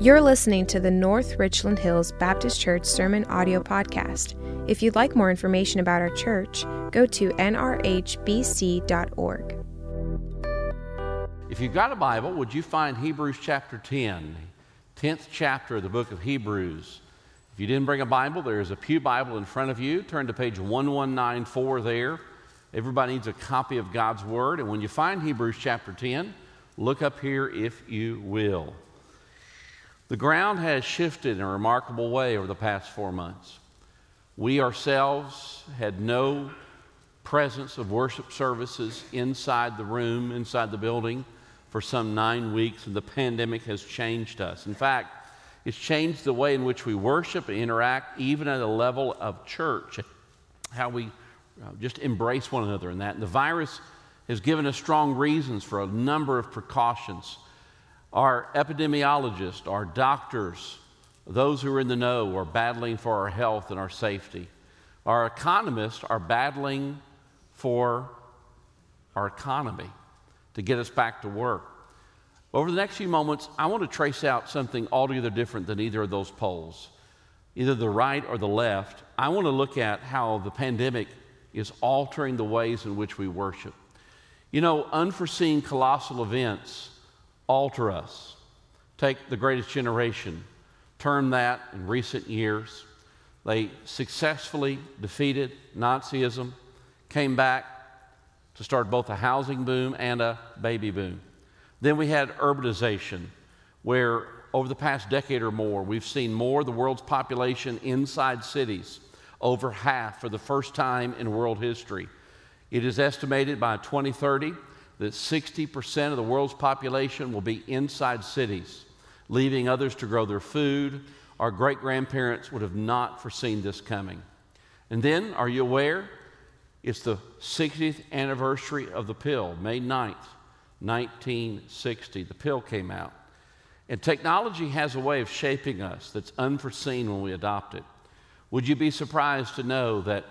You're listening to the North Richland Hills Baptist Church Sermon Audio Podcast. If you'd like more information about our church, go to nrhbc.org. If you've got a Bible, would you find Hebrews chapter 10, 10th chapter of the book of Hebrews? If you didn't bring a Bible, there is a Pew Bible in front of you. Turn to page 1194 there. Everybody needs a copy of God's Word. And when you find Hebrews chapter 10, look up here if you will. The ground has shifted in a remarkable way over the past four months. We ourselves had no presence of worship services inside the room, inside the building, for some nine weeks, and the pandemic has changed us. In fact, it's changed the way in which we worship and interact, even at a level of church, how we uh, just embrace one another in that. And the virus has given us strong reasons for a number of precautions our epidemiologists, our doctors, those who are in the know are battling for our health and our safety. Our economists are battling for our economy to get us back to work. Over the next few moments, I want to trace out something altogether different than either of those poles, either the right or the left. I want to look at how the pandemic is altering the ways in which we worship. You know, unforeseen colossal events alter us. Take the greatest generation, term that in recent years. They successfully defeated Nazism, came back to start both a housing boom and a baby boom. Then we had urbanization, where over the past decade or more, we've seen more of the world's population inside cities, over half for the first time in world history. It is estimated by 2030 that 60% of the world's population will be inside cities, leaving others to grow their food. Our great grandparents would have not foreseen this coming. And then, are you aware? It's the 60th anniversary of the pill, May 9th, 1960. The pill came out. And technology has a way of shaping us that's unforeseen when we adopt it. Would you be surprised to know that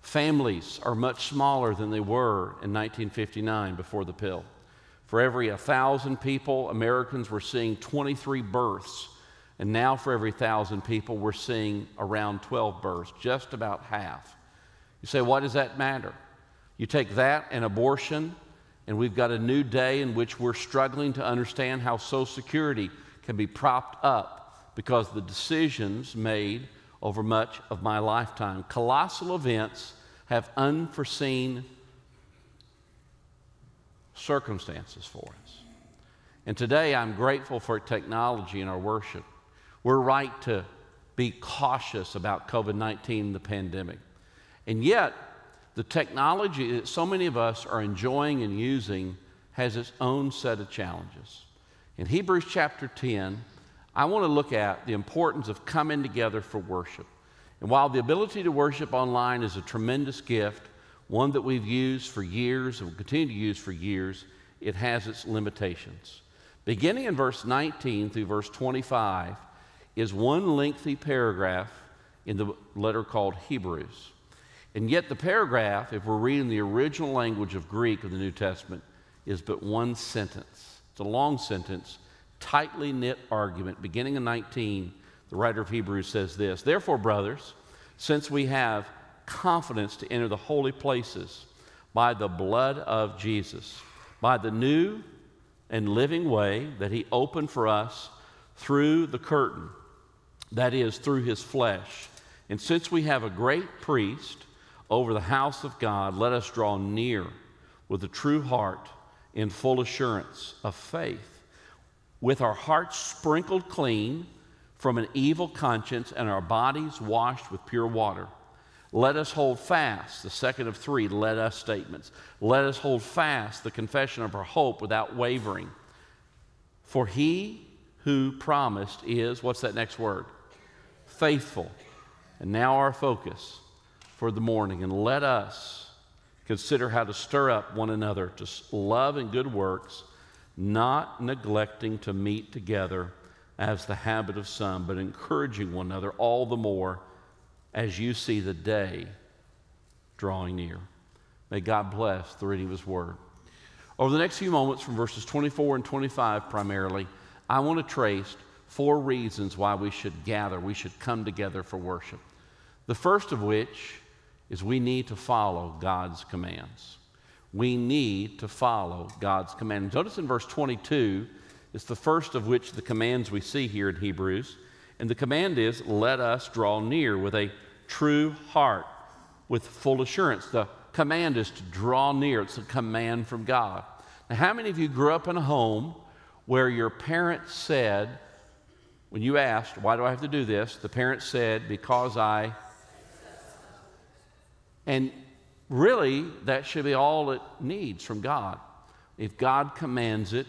Families are much smaller than they were in 1959 before the pill. For every 1,000 people, Americans were seeing 23 births. And now, for every 1,000 people, we're seeing around 12 births, just about half. You say, why does that matter? You take that and abortion, and we've got a new day in which we're struggling to understand how Social Security can be propped up because the decisions made over much of my lifetime. Colossal events have unforeseen circumstances for us. And today I'm grateful for technology in our worship. We're right to be cautious about COVID 19, the pandemic. And yet, the technology that so many of us are enjoying and using has its own set of challenges. In Hebrews chapter 10, I want to look at the importance of coming together for worship. And while the ability to worship online is a tremendous gift, one that we've used for years and will continue to use for years, it has its limitations. Beginning in verse 19 through verse 25 is one lengthy paragraph in the letter called Hebrews. And yet, the paragraph, if we're reading the original language of Greek of the New Testament, is but one sentence. It's a long sentence, tightly knit argument. Beginning in 19, the writer of Hebrews says this Therefore, brothers, since we have confidence to enter the holy places by the blood of Jesus, by the new and living way that he opened for us through the curtain, that is, through his flesh. And since we have a great priest over the house of God, let us draw near with a true heart in full assurance of faith with our hearts sprinkled clean from an evil conscience and our bodies washed with pure water. Let us hold fast, the second of three let us statements. Let us hold fast the confession of our hope without wavering. For he who promised is, what's that next word? Faithful. And now our focus for the morning. And let us consider how to stir up one another to love and good works not neglecting to meet together as the habit of some, but encouraging one another all the more as you see the day drawing near. May God bless the reading of His Word. Over the next few moments, from verses 24 and 25 primarily, I want to trace four reasons why we should gather, we should come together for worship. The first of which is we need to follow God's commands. We need to follow God's commands. Notice in verse 22, it's the first of which the commands we see here in Hebrews. And the command is, let us draw near with a true heart, with full assurance. The command is to draw near, it's a command from God. Now, how many of you grew up in a home where your parents said, when you asked, Why do I have to do this? the parents said, Because I. And really, that should be all it needs from God. If God commands it,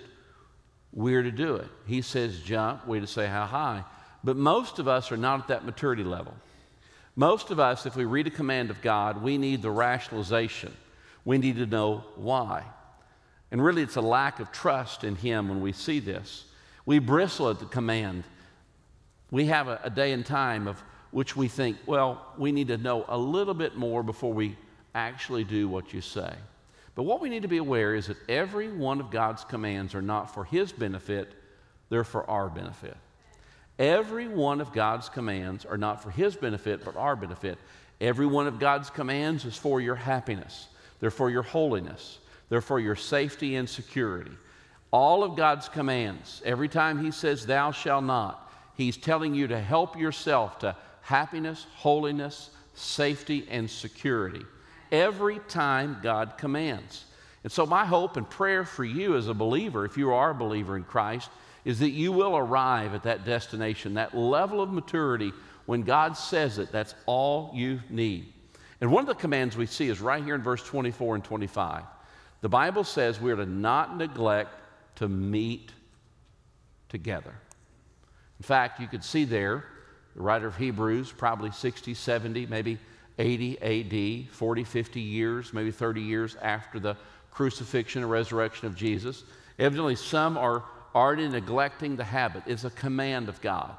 we're to do it. He says jump, we're to say how high. But most of us are not at that maturity level. Most of us, if we read a command of God, we need the rationalization. We need to know why. And really, it's a lack of trust in Him when we see this. We bristle at the command. We have a, a day and time of which we think, well, we need to know a little bit more before we actually do what you say. But what we need to be aware is that every one of God's commands are not for His benefit, they're for our benefit. Every one of God's commands are not for His benefit, but our benefit. Every one of God's commands is for your happiness, they're for your holiness, they're for your safety and security. All of God's commands, every time He says, Thou shalt not, He's telling you to help yourself to happiness, holiness, safety, and security. Every time God commands. And so, my hope and prayer for you as a believer, if you are a believer in Christ, is that you will arrive at that destination, that level of maturity. When God says it, that's all you need. And one of the commands we see is right here in verse 24 and 25. The Bible says we are to not neglect to meet together. In fact, you could see there, the writer of Hebrews, probably 60, 70, maybe 80 AD, 40, 50 years, maybe 30 years after the crucifixion and resurrection of Jesus. Evidently, some are already neglecting the habit. It's a command of God.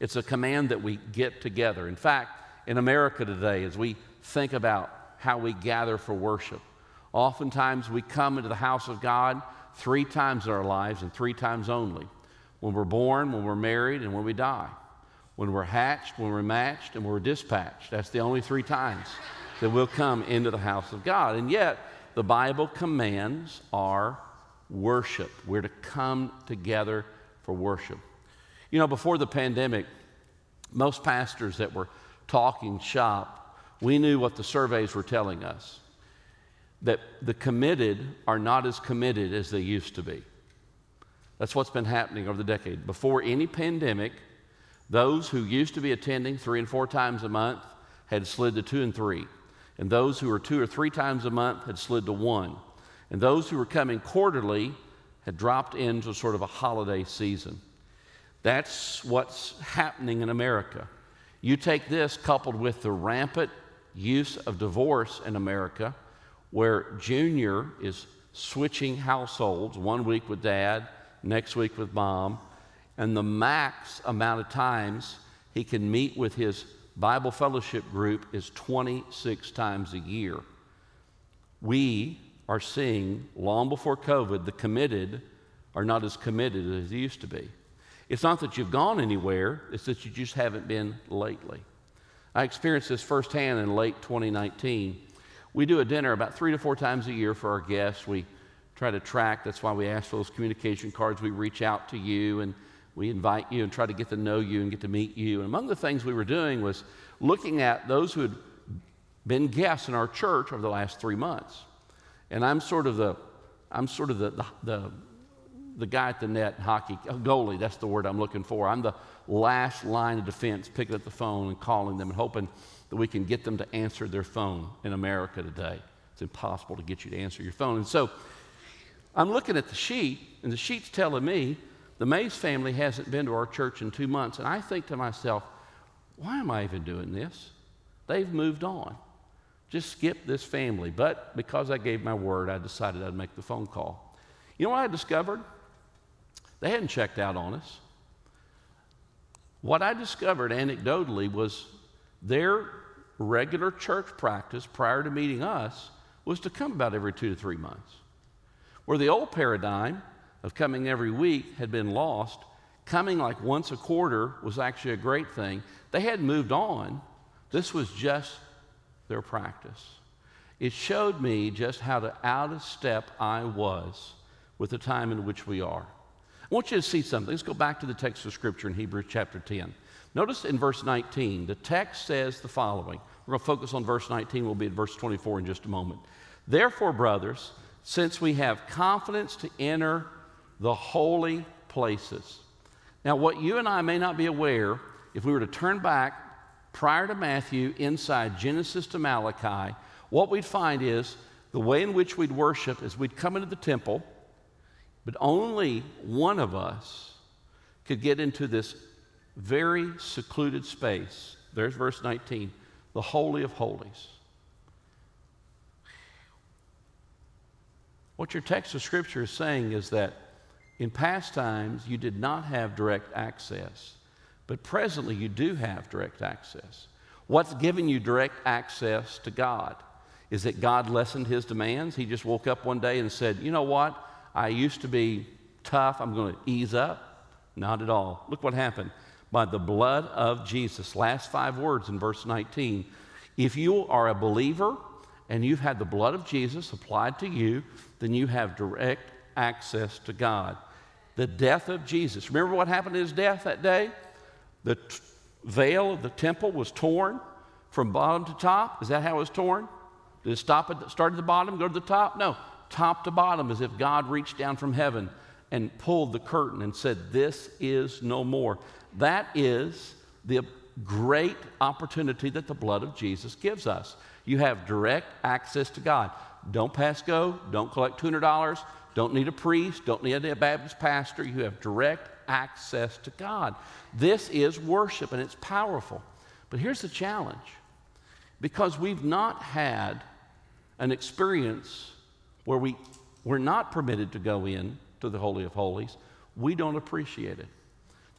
It's a command that we get together. In fact, in America today, as we think about how we gather for worship, oftentimes we come into the house of God three times in our lives and three times only when we're born, when we're married, and when we die. When we're hatched, when we're matched, and we're dispatched. That's the only three times that we'll come into the house of God. And yet, the Bible commands our worship. We're to come together for worship. You know, before the pandemic, most pastors that were talking shop, we knew what the surveys were telling us that the committed are not as committed as they used to be. That's what's been happening over the decade. Before any pandemic, those who used to be attending three and four times a month had slid to two and three. And those who were two or three times a month had slid to one. And those who were coming quarterly had dropped into sort of a holiday season. That's what's happening in America. You take this coupled with the rampant use of divorce in America, where Junior is switching households one week with dad, next week with mom, and the max amount of times he can meet with his Bible fellowship group is 26 times a year. We are seeing long before COVID, the committed are not as committed as they used to be. It's not that you've gone anywhere, it's that you just haven't been lately. I experienced this firsthand in late 2019. We do a dinner about three to four times a year for our guests. We try to track, that's why we ask for those communication cards. We reach out to you and we invite you and try to get to know you and get to meet you. And among the things we were doing was looking at those who had been guests in our church over the last three months. And I'm sort of the, I'm sort of the, the, the, the guy at the net hockey, oh, goalie, that's the word I'm looking for. I'm the last line of defense, picking up the phone and calling them and hoping that we can get them to answer their phone in America today. It's impossible to get you to answer your phone. And so I'm looking at the sheet, and the sheet's telling me the Mays family hasn't been to our church in two months. And I think to myself, why am I even doing this? They've moved on just skip this family. But because I gave my word, I decided I'd make the phone call. You know what I discovered? They hadn't checked out on us. What I discovered anecdotally was their regular church practice prior to meeting us was to come about every two to three months. Where the old paradigm of coming every week had been lost, coming like once a quarter was actually a great thing. They had moved on. This was just their practice. It showed me just how to out of step I was with the time in which we are. I want you to see something. Let's go back to the text of Scripture in Hebrews chapter 10. Notice in verse 19, the text says the following. We're going to focus on verse 19. We'll be at verse 24 in just a moment. Therefore, brothers, since we have confidence to enter the holy places. Now, what you and I may not be aware, if we were to turn back prior to Matthew inside Genesis to Malachi, what we'd find is the way in which we'd worship is we'd come into the temple, but only one of us could get into this very secluded space. There's verse 19, the Holy of Holies. What your text of Scripture is saying is that in past times you did not have direct access, but presently you do have direct access. What's giving you direct access to God? Is that God lessened his demands? He just woke up one day and said, You know what? I used to be tough. I'm going to ease up. Not at all. Look what happened. By the blood of Jesus. Last five words in verse 19. If you are a believer and you've had the blood of Jesus applied to you, then you have direct access to God. The death of Jesus. Remember what happened in his death that day? The t- veil of the temple was torn from bottom to top. Is that how it was torn? Did it stop at the, start at the bottom, go to the top? No, top to bottom, as if God reached down from heaven and pulled the curtain and said, This is no more. That is the great opportunity that the blood of Jesus gives us. You have direct access to God. Don't pass go, don't collect $200, don't need a priest, don't need a Baptist pastor. You have direct access to God. This is worship and it's powerful. But here's the challenge because we've not had an experience where we, we're not permitted to go in to the Holy of Holies, we don't appreciate it.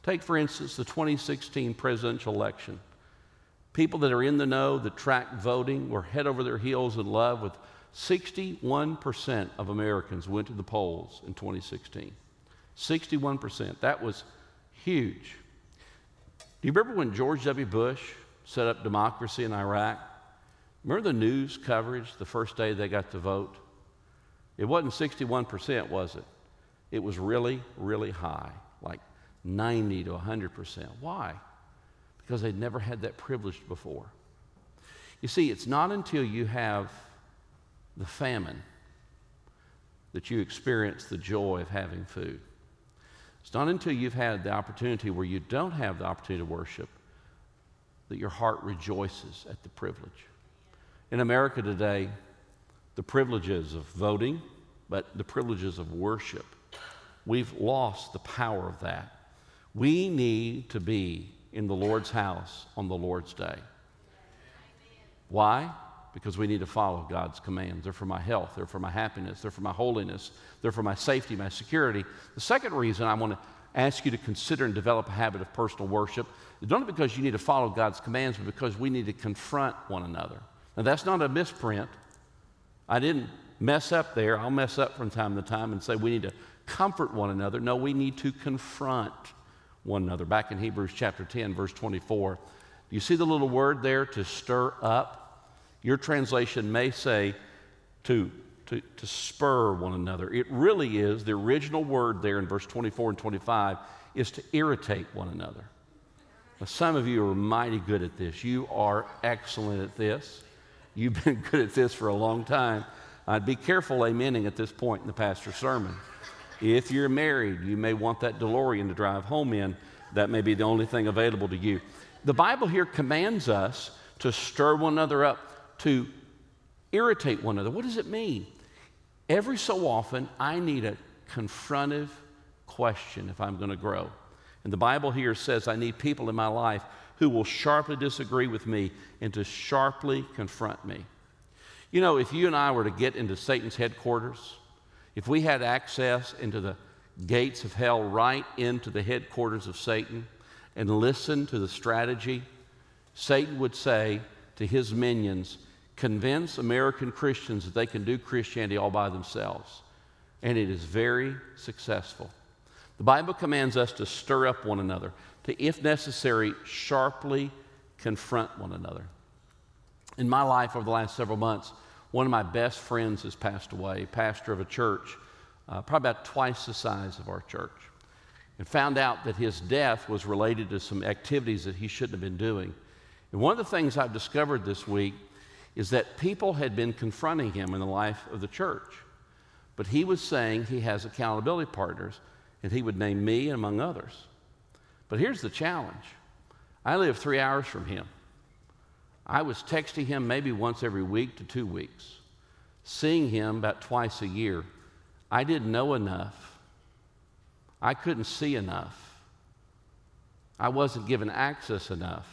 Take, for instance, the 2016 presidential election. People that are in the know, that track voting, were head over their heels in love with 61% of Americans went to the polls in 2016. 61%. That was huge. Do you remember when George W. Bush set up democracy in Iraq? Remember the news coverage the first day they got to vote? It wasn't 61%, was it? It was really, really high, like 90 to 100%. Why? Because they'd never had that privilege before. You see, it's not until you have the famine that you experience the joy of having food. It's not until you've had the opportunity where you don't have the opportunity to worship that your heart rejoices at the privilege. In America today, the privileges of voting, but the privileges of worship, we've lost the power of that. We need to be in the Lord's house on the Lord's day. Why? because we need to follow God's commands. They're for my health, they're for my happiness, they're for my holiness, they're for my safety, my security. The second reason I want to ask you to consider and develop a habit of personal worship is not because you need to follow God's commands, but because we need to confront one another. Now, that's not a misprint. I didn't mess up there. I'll mess up from time to time and say we need to comfort one another. No, we need to confront one another. Back in Hebrews chapter 10, verse 24, do you see the little word there to stir up? Your translation may say to, to, to spur one another. It really is, the original word there in verse 24 and 25 is to irritate one another. Now, some of you are mighty good at this. You are excellent at this. You've been good at this for a long time. I'd be careful amening at this point in the pastor's sermon. If you're married, you may want that DeLorean to drive home in. That may be the only thing available to you. The Bible here commands us to stir one another up to irritate one another. What does it mean? Every so often, I need a confrontive question if I'm going to grow. And the Bible here says I need people in my life who will sharply disagree with me and to sharply confront me. You know, if you and I were to get into Satan's headquarters, if we had access into the gates of hell right into the headquarters of Satan and listen to the strategy, Satan would say to his minions, convince American Christians that they can do Christianity all by themselves. And it is very successful. The Bible commands us to stir up one another, to, if necessary, sharply confront one another. In my life over the last several months, one of my best friends has passed away, pastor of a church, uh, probably about twice the size of our church, and found out that his death was related to some activities that he shouldn't have been doing. And one of the things I've discovered this week is that people had been confronting him in the life of the church. But he was saying he has accountability partners, and he would name me among others. But here's the challenge I live three hours from him. I was texting him maybe once every week to two weeks, seeing him about twice a year. I didn't know enough. I couldn't see enough. I wasn't given access enough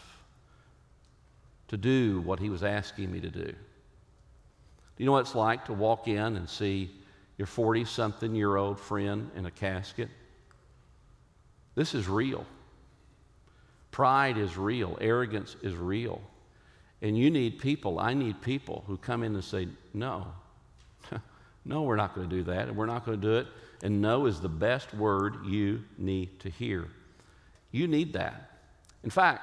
to do what he was asking me to do. Do you know what it's like to walk in and see your 40 something year old friend in a casket? This is real. Pride is real. Arrogance is real. And you need people, I need people who come in and say, no, no, we're not going to do that, and we're not going to do it. And no is the best word you need to hear. You need that. In fact,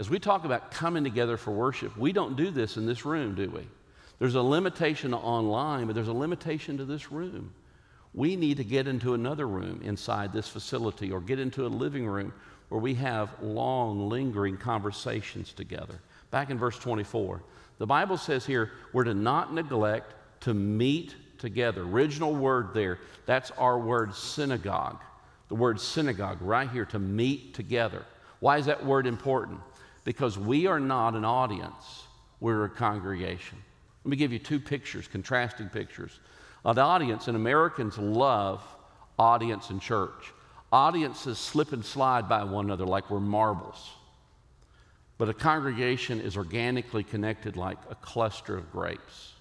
as we talk about coming together for worship, we don't do this in this room, do we? There's a limitation online, but there's a limitation to this room. We need to get into another room inside this facility or get into a living room where we have long, lingering conversations together. Back in verse 24, the Bible says here we're to not neglect to meet together. Original word there, that's our word synagogue. The word synagogue right here to meet together. Why is that word important? Because we are not an audience, we're a congregation. Let me give you two pictures, contrasting pictures. An audience, and Americans love audience in church. Audiences slip and slide by one another like we're marbles. But a congregation is organically connected like a cluster of grapes.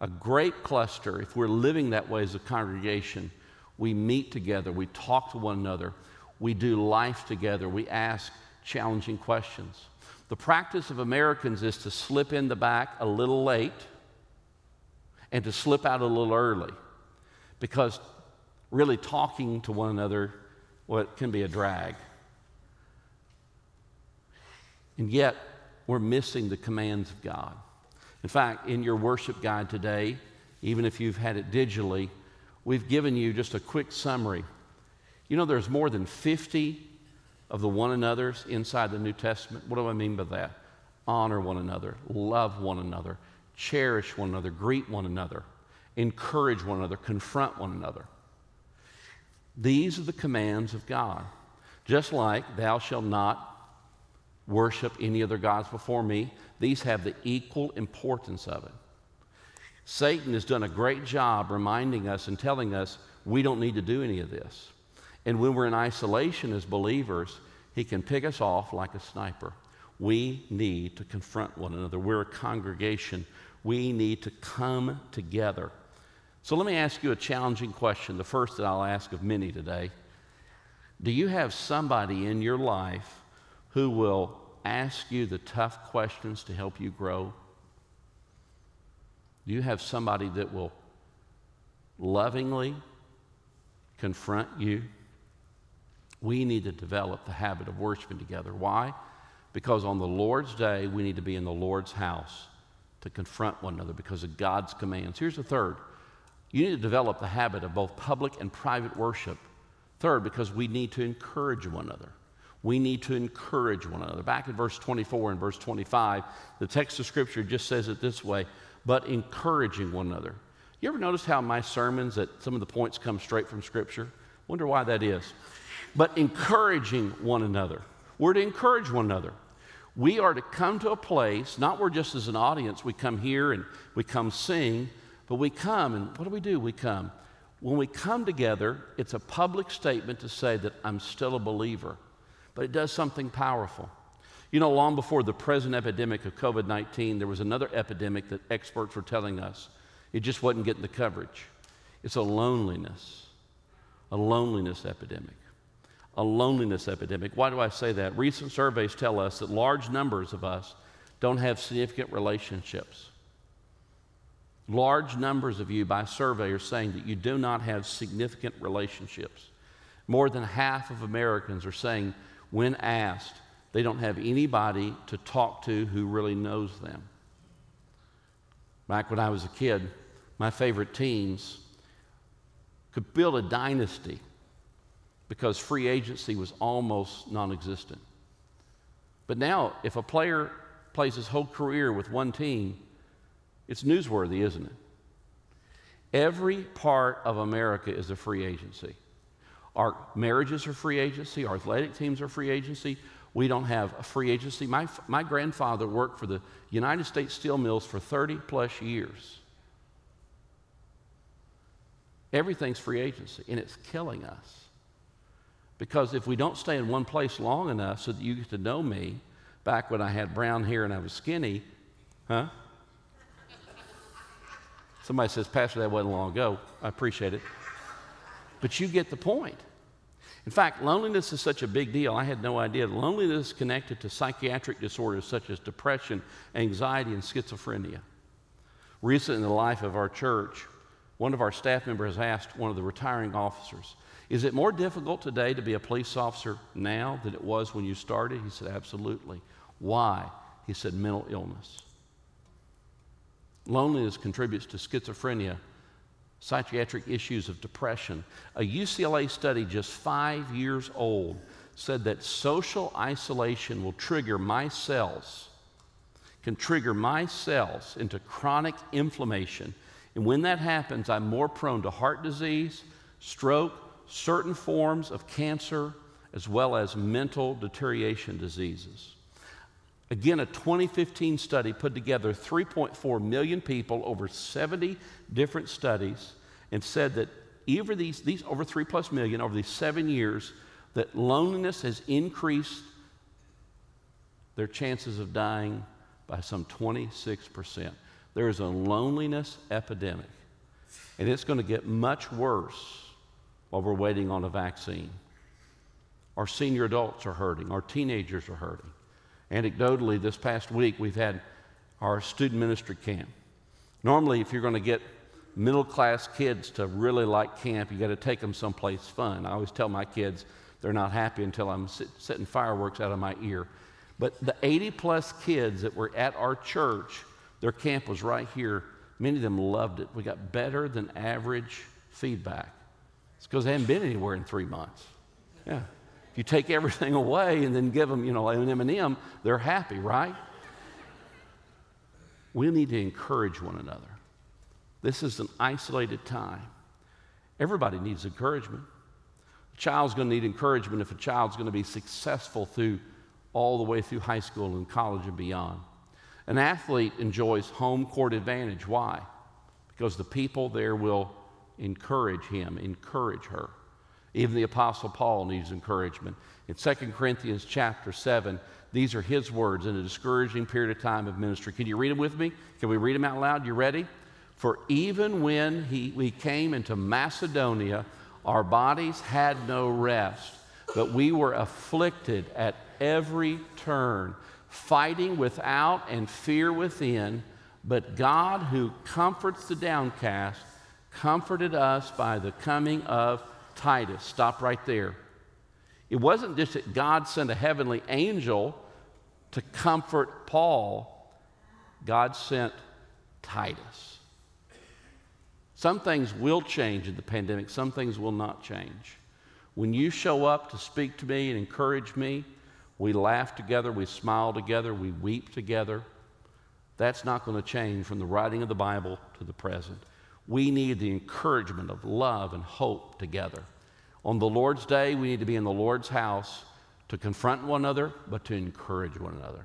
A grape cluster, if we're living that way as a congregation, we meet together, we talk to one another, we do life together, we ask challenging questions. The practice of Americans is to slip in the back a little late and to slip out a little early because really talking to one another what can be a drag. And yet, we're missing the commands of God. In fact, in your worship guide today, even if you've had it digitally, we've given you just a quick summary. You know, there's more than 50 of the one another's inside the New Testament. What do I mean by that? Honor one another, love one another, cherish one another, greet one another, encourage one another, confront one another. These are the commands of God. Just like thou shalt not worship any other gods before me, these have the equal importance of it. Satan has done a great job reminding us and telling us we don't need to do any of this. And when we're in isolation as believers, he can pick us off like a sniper. We need to confront one another. We're a congregation. We need to come together. So let me ask you a challenging question, the first that I'll ask of many today. Do you have somebody in your life who will ask you the tough questions to help you grow? Do you have somebody that will lovingly confront you? We need to develop the habit of worshiping together. Why? Because on the Lord's day, we need to be in the Lord's house to confront one another because of God's commands. Here's the third you need to develop the habit of both public and private worship. Third, because we need to encourage one another. We need to encourage one another. Back in verse 24 and verse 25, the text of Scripture just says it this way but encouraging one another. You ever notice how my sermons, that some of the points come straight from Scripture? Wonder why that is. But encouraging one another. We're to encourage one another. We are to come to a place, not where just as an audience we come here and we come sing, but we come, and what do we do? We come. When we come together, it's a public statement to say that I'm still a believer, but it does something powerful. You know, long before the present epidemic of COVID 19, there was another epidemic that experts were telling us. It just wasn't getting the coverage. It's a loneliness, a loneliness epidemic. A loneliness epidemic. Why do I say that? Recent surveys tell us that large numbers of us don't have significant relationships. Large numbers of you by survey are saying that you do not have significant relationships. More than half of Americans are saying, when asked, they don't have anybody to talk to who really knows them. Back when I was a kid, my favorite teams could build a dynasty because free agency was almost non existent. But now, if a player plays his whole career with one team, it's newsworthy, isn't it? Every part of America is a free agency. Our marriages are free agency, our athletic teams are free agency. We don't have a free agency. My, my grandfather worked for the United States Steel Mills for 30 plus years. Everything's free agency, and it's killing us. Because if we don't stay in one place long enough so that you get to know me, back when I had brown hair and I was skinny, huh? Somebody says, Pastor, that wasn't long ago. I appreciate it. But you get the point. In fact, loneliness is such a big deal. I had no idea. Loneliness is connected to psychiatric disorders such as depression, anxiety, and schizophrenia. Recently, in the life of our church, one of our staff members asked one of the retiring officers, Is it more difficult today to be a police officer now than it was when you started? He said, Absolutely. Why? He said, Mental illness. Loneliness contributes to schizophrenia, psychiatric issues of depression. A UCLA study just five years old said that social isolation will trigger my cells, can trigger my cells into chronic inflammation. And when that happens, I'm more prone to heart disease, stroke, certain forms of cancer, as well as mental deterioration diseases. Again, a 2015 study put together 3.4 million people over 70 different studies and said that over these, these over 3 plus million over these seven years, that loneliness has increased their chances of dying by some 26%. There is a loneliness epidemic, and it's going to get much worse while we're waiting on a vaccine. Our senior adults are hurting, our teenagers are hurting. Anecdotally, this past week, we've had our student ministry camp. Normally, if you're going to get middle class kids to really like camp, you got to take them someplace fun. I always tell my kids they're not happy until I'm sit, setting fireworks out of my ear. But the 80 plus kids that were at our church, their camp was right here. Many of them loved it. We got better than average feedback. It's because they hadn't been anywhere in three months. Yeah. If you take everything away and then give them, you know, an M&M, they're happy, right? We need to encourage one another. This is an isolated time. Everybody needs encouragement. A child's going to need encouragement if a child's going to be successful through all the way through high school and college and beyond. An athlete enjoys home court advantage. Why? Because the people there will encourage him, encourage her. Even the Apostle Paul needs encouragement. In 2 Corinthians chapter 7, these are his words in a discouraging period of time of ministry. Can you read them with me? Can we read them out loud? You ready? For even when he, we came into Macedonia, our bodies had no rest, but we were afflicted at every turn, fighting without and fear within. But God, who comforts the downcast, comforted us by the coming of Titus. Stop right there. It wasn't just that God sent a heavenly angel to comfort Paul, God sent Titus. Some things will change in the pandemic, some things will not change. When you show up to speak to me and encourage me, we laugh together, we smile together, we weep together. That's not going to change from the writing of the Bible to the present. We need the encouragement of love and hope together. On the Lord's day, we need to be in the Lord's house to confront one another, but to encourage one another.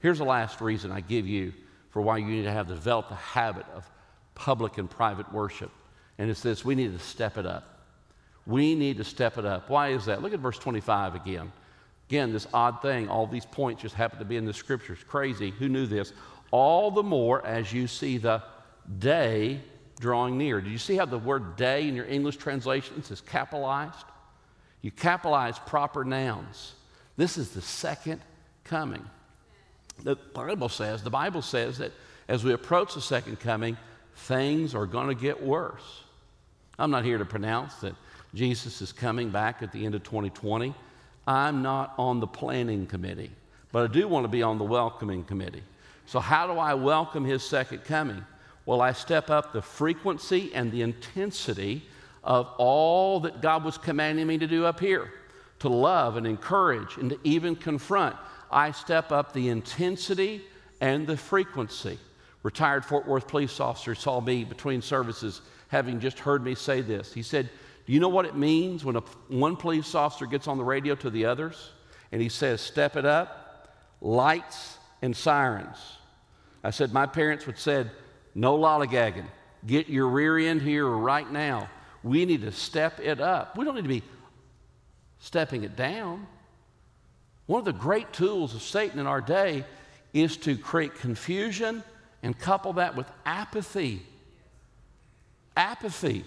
Here's the last reason I give you for why you need to have developed a habit of public and private worship. And it's this we need to step it up. We need to step it up. Why is that? Look at verse 25 again. Again, this odd thing, all these points just happen to be in the scriptures. Crazy. Who knew this? All the more as you see the day drawing near. Did you see how the word day in your English translations is capitalized? You capitalize proper nouns. This is the second coming. The Bible says, the Bible says that as we approach the second coming, things are going to get worse. I'm not here to pronounce that Jesus is coming back at the end of 2020. I'm not on the planning committee, but I do want to be on the welcoming committee. So, how do I welcome his second coming? Well, I step up the frequency and the intensity of all that God was commanding me to do up here to love and encourage and to even confront. I step up the intensity and the frequency. Retired Fort Worth police officer saw me between services having just heard me say this. He said, Do you know what it means when a, one police officer gets on the radio to the others and he says, Step it up, lights and sirens? I said, My parents would said, No lollygagging. Get your rear end here right now. We need to step it up. We don't need to be stepping it down. One of the great tools of Satan in our day is to create confusion and couple that with apathy. Apathy.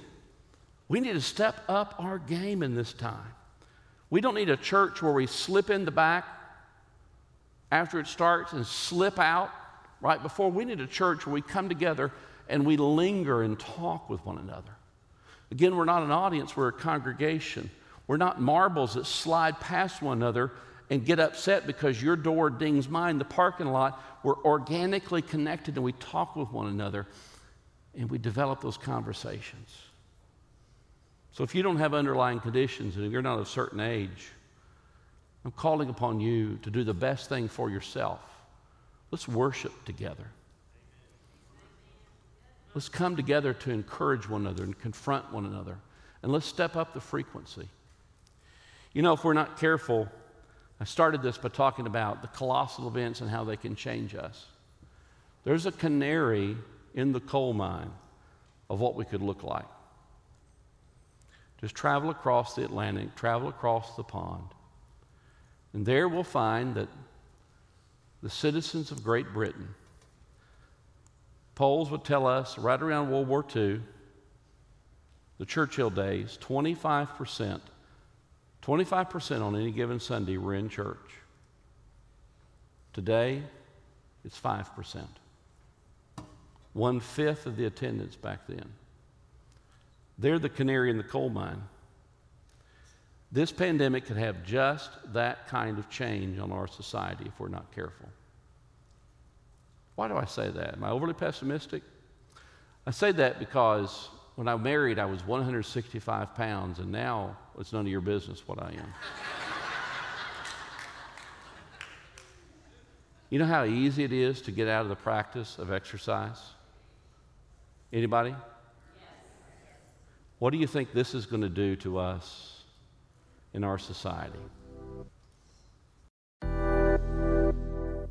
We need to step up our game in this time. We don't need a church where we slip in the back after it starts and slip out right before. We need a church where we come together and we linger and talk with one another. Again, we're not an audience, we're a congregation. We're not marbles that slide past one another and get upset because your door dings mine, the parking lot. We're organically connected and we talk with one another and we develop those conversations. So if you don't have underlying conditions and if you're not a certain age, I'm calling upon you to do the best thing for yourself. Let's worship together. Let's come together to encourage one another and confront one another. And let's step up the frequency. You know, if we're not careful, I started this by talking about the colossal events and how they can change us. There's a canary in the coal mine of what we could look like. Just travel across the Atlantic, travel across the pond, and there we'll find that the citizens of Great Britain, polls would tell us right around World War II, the Churchill days, 25% 25% on any given Sunday were in church. Today, it's 5%. One fifth of the attendance back then. They're the canary in the coal mine. This pandemic could have just that kind of change on our society if we're not careful. Why do I say that? Am I overly pessimistic? I say that because when I married, I was 165 pounds, and now it's none of your business what I am. you know how easy it is to get out of the practice of exercise? Anybody? Yes. What do you think this is going to do to us in our society?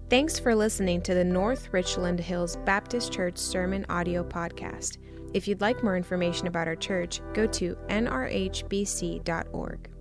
Thanks for listening to the North Richland Hills Baptist Church Sermon Audio Podcast. If you'd like more information about our church, go to nrhbc.org.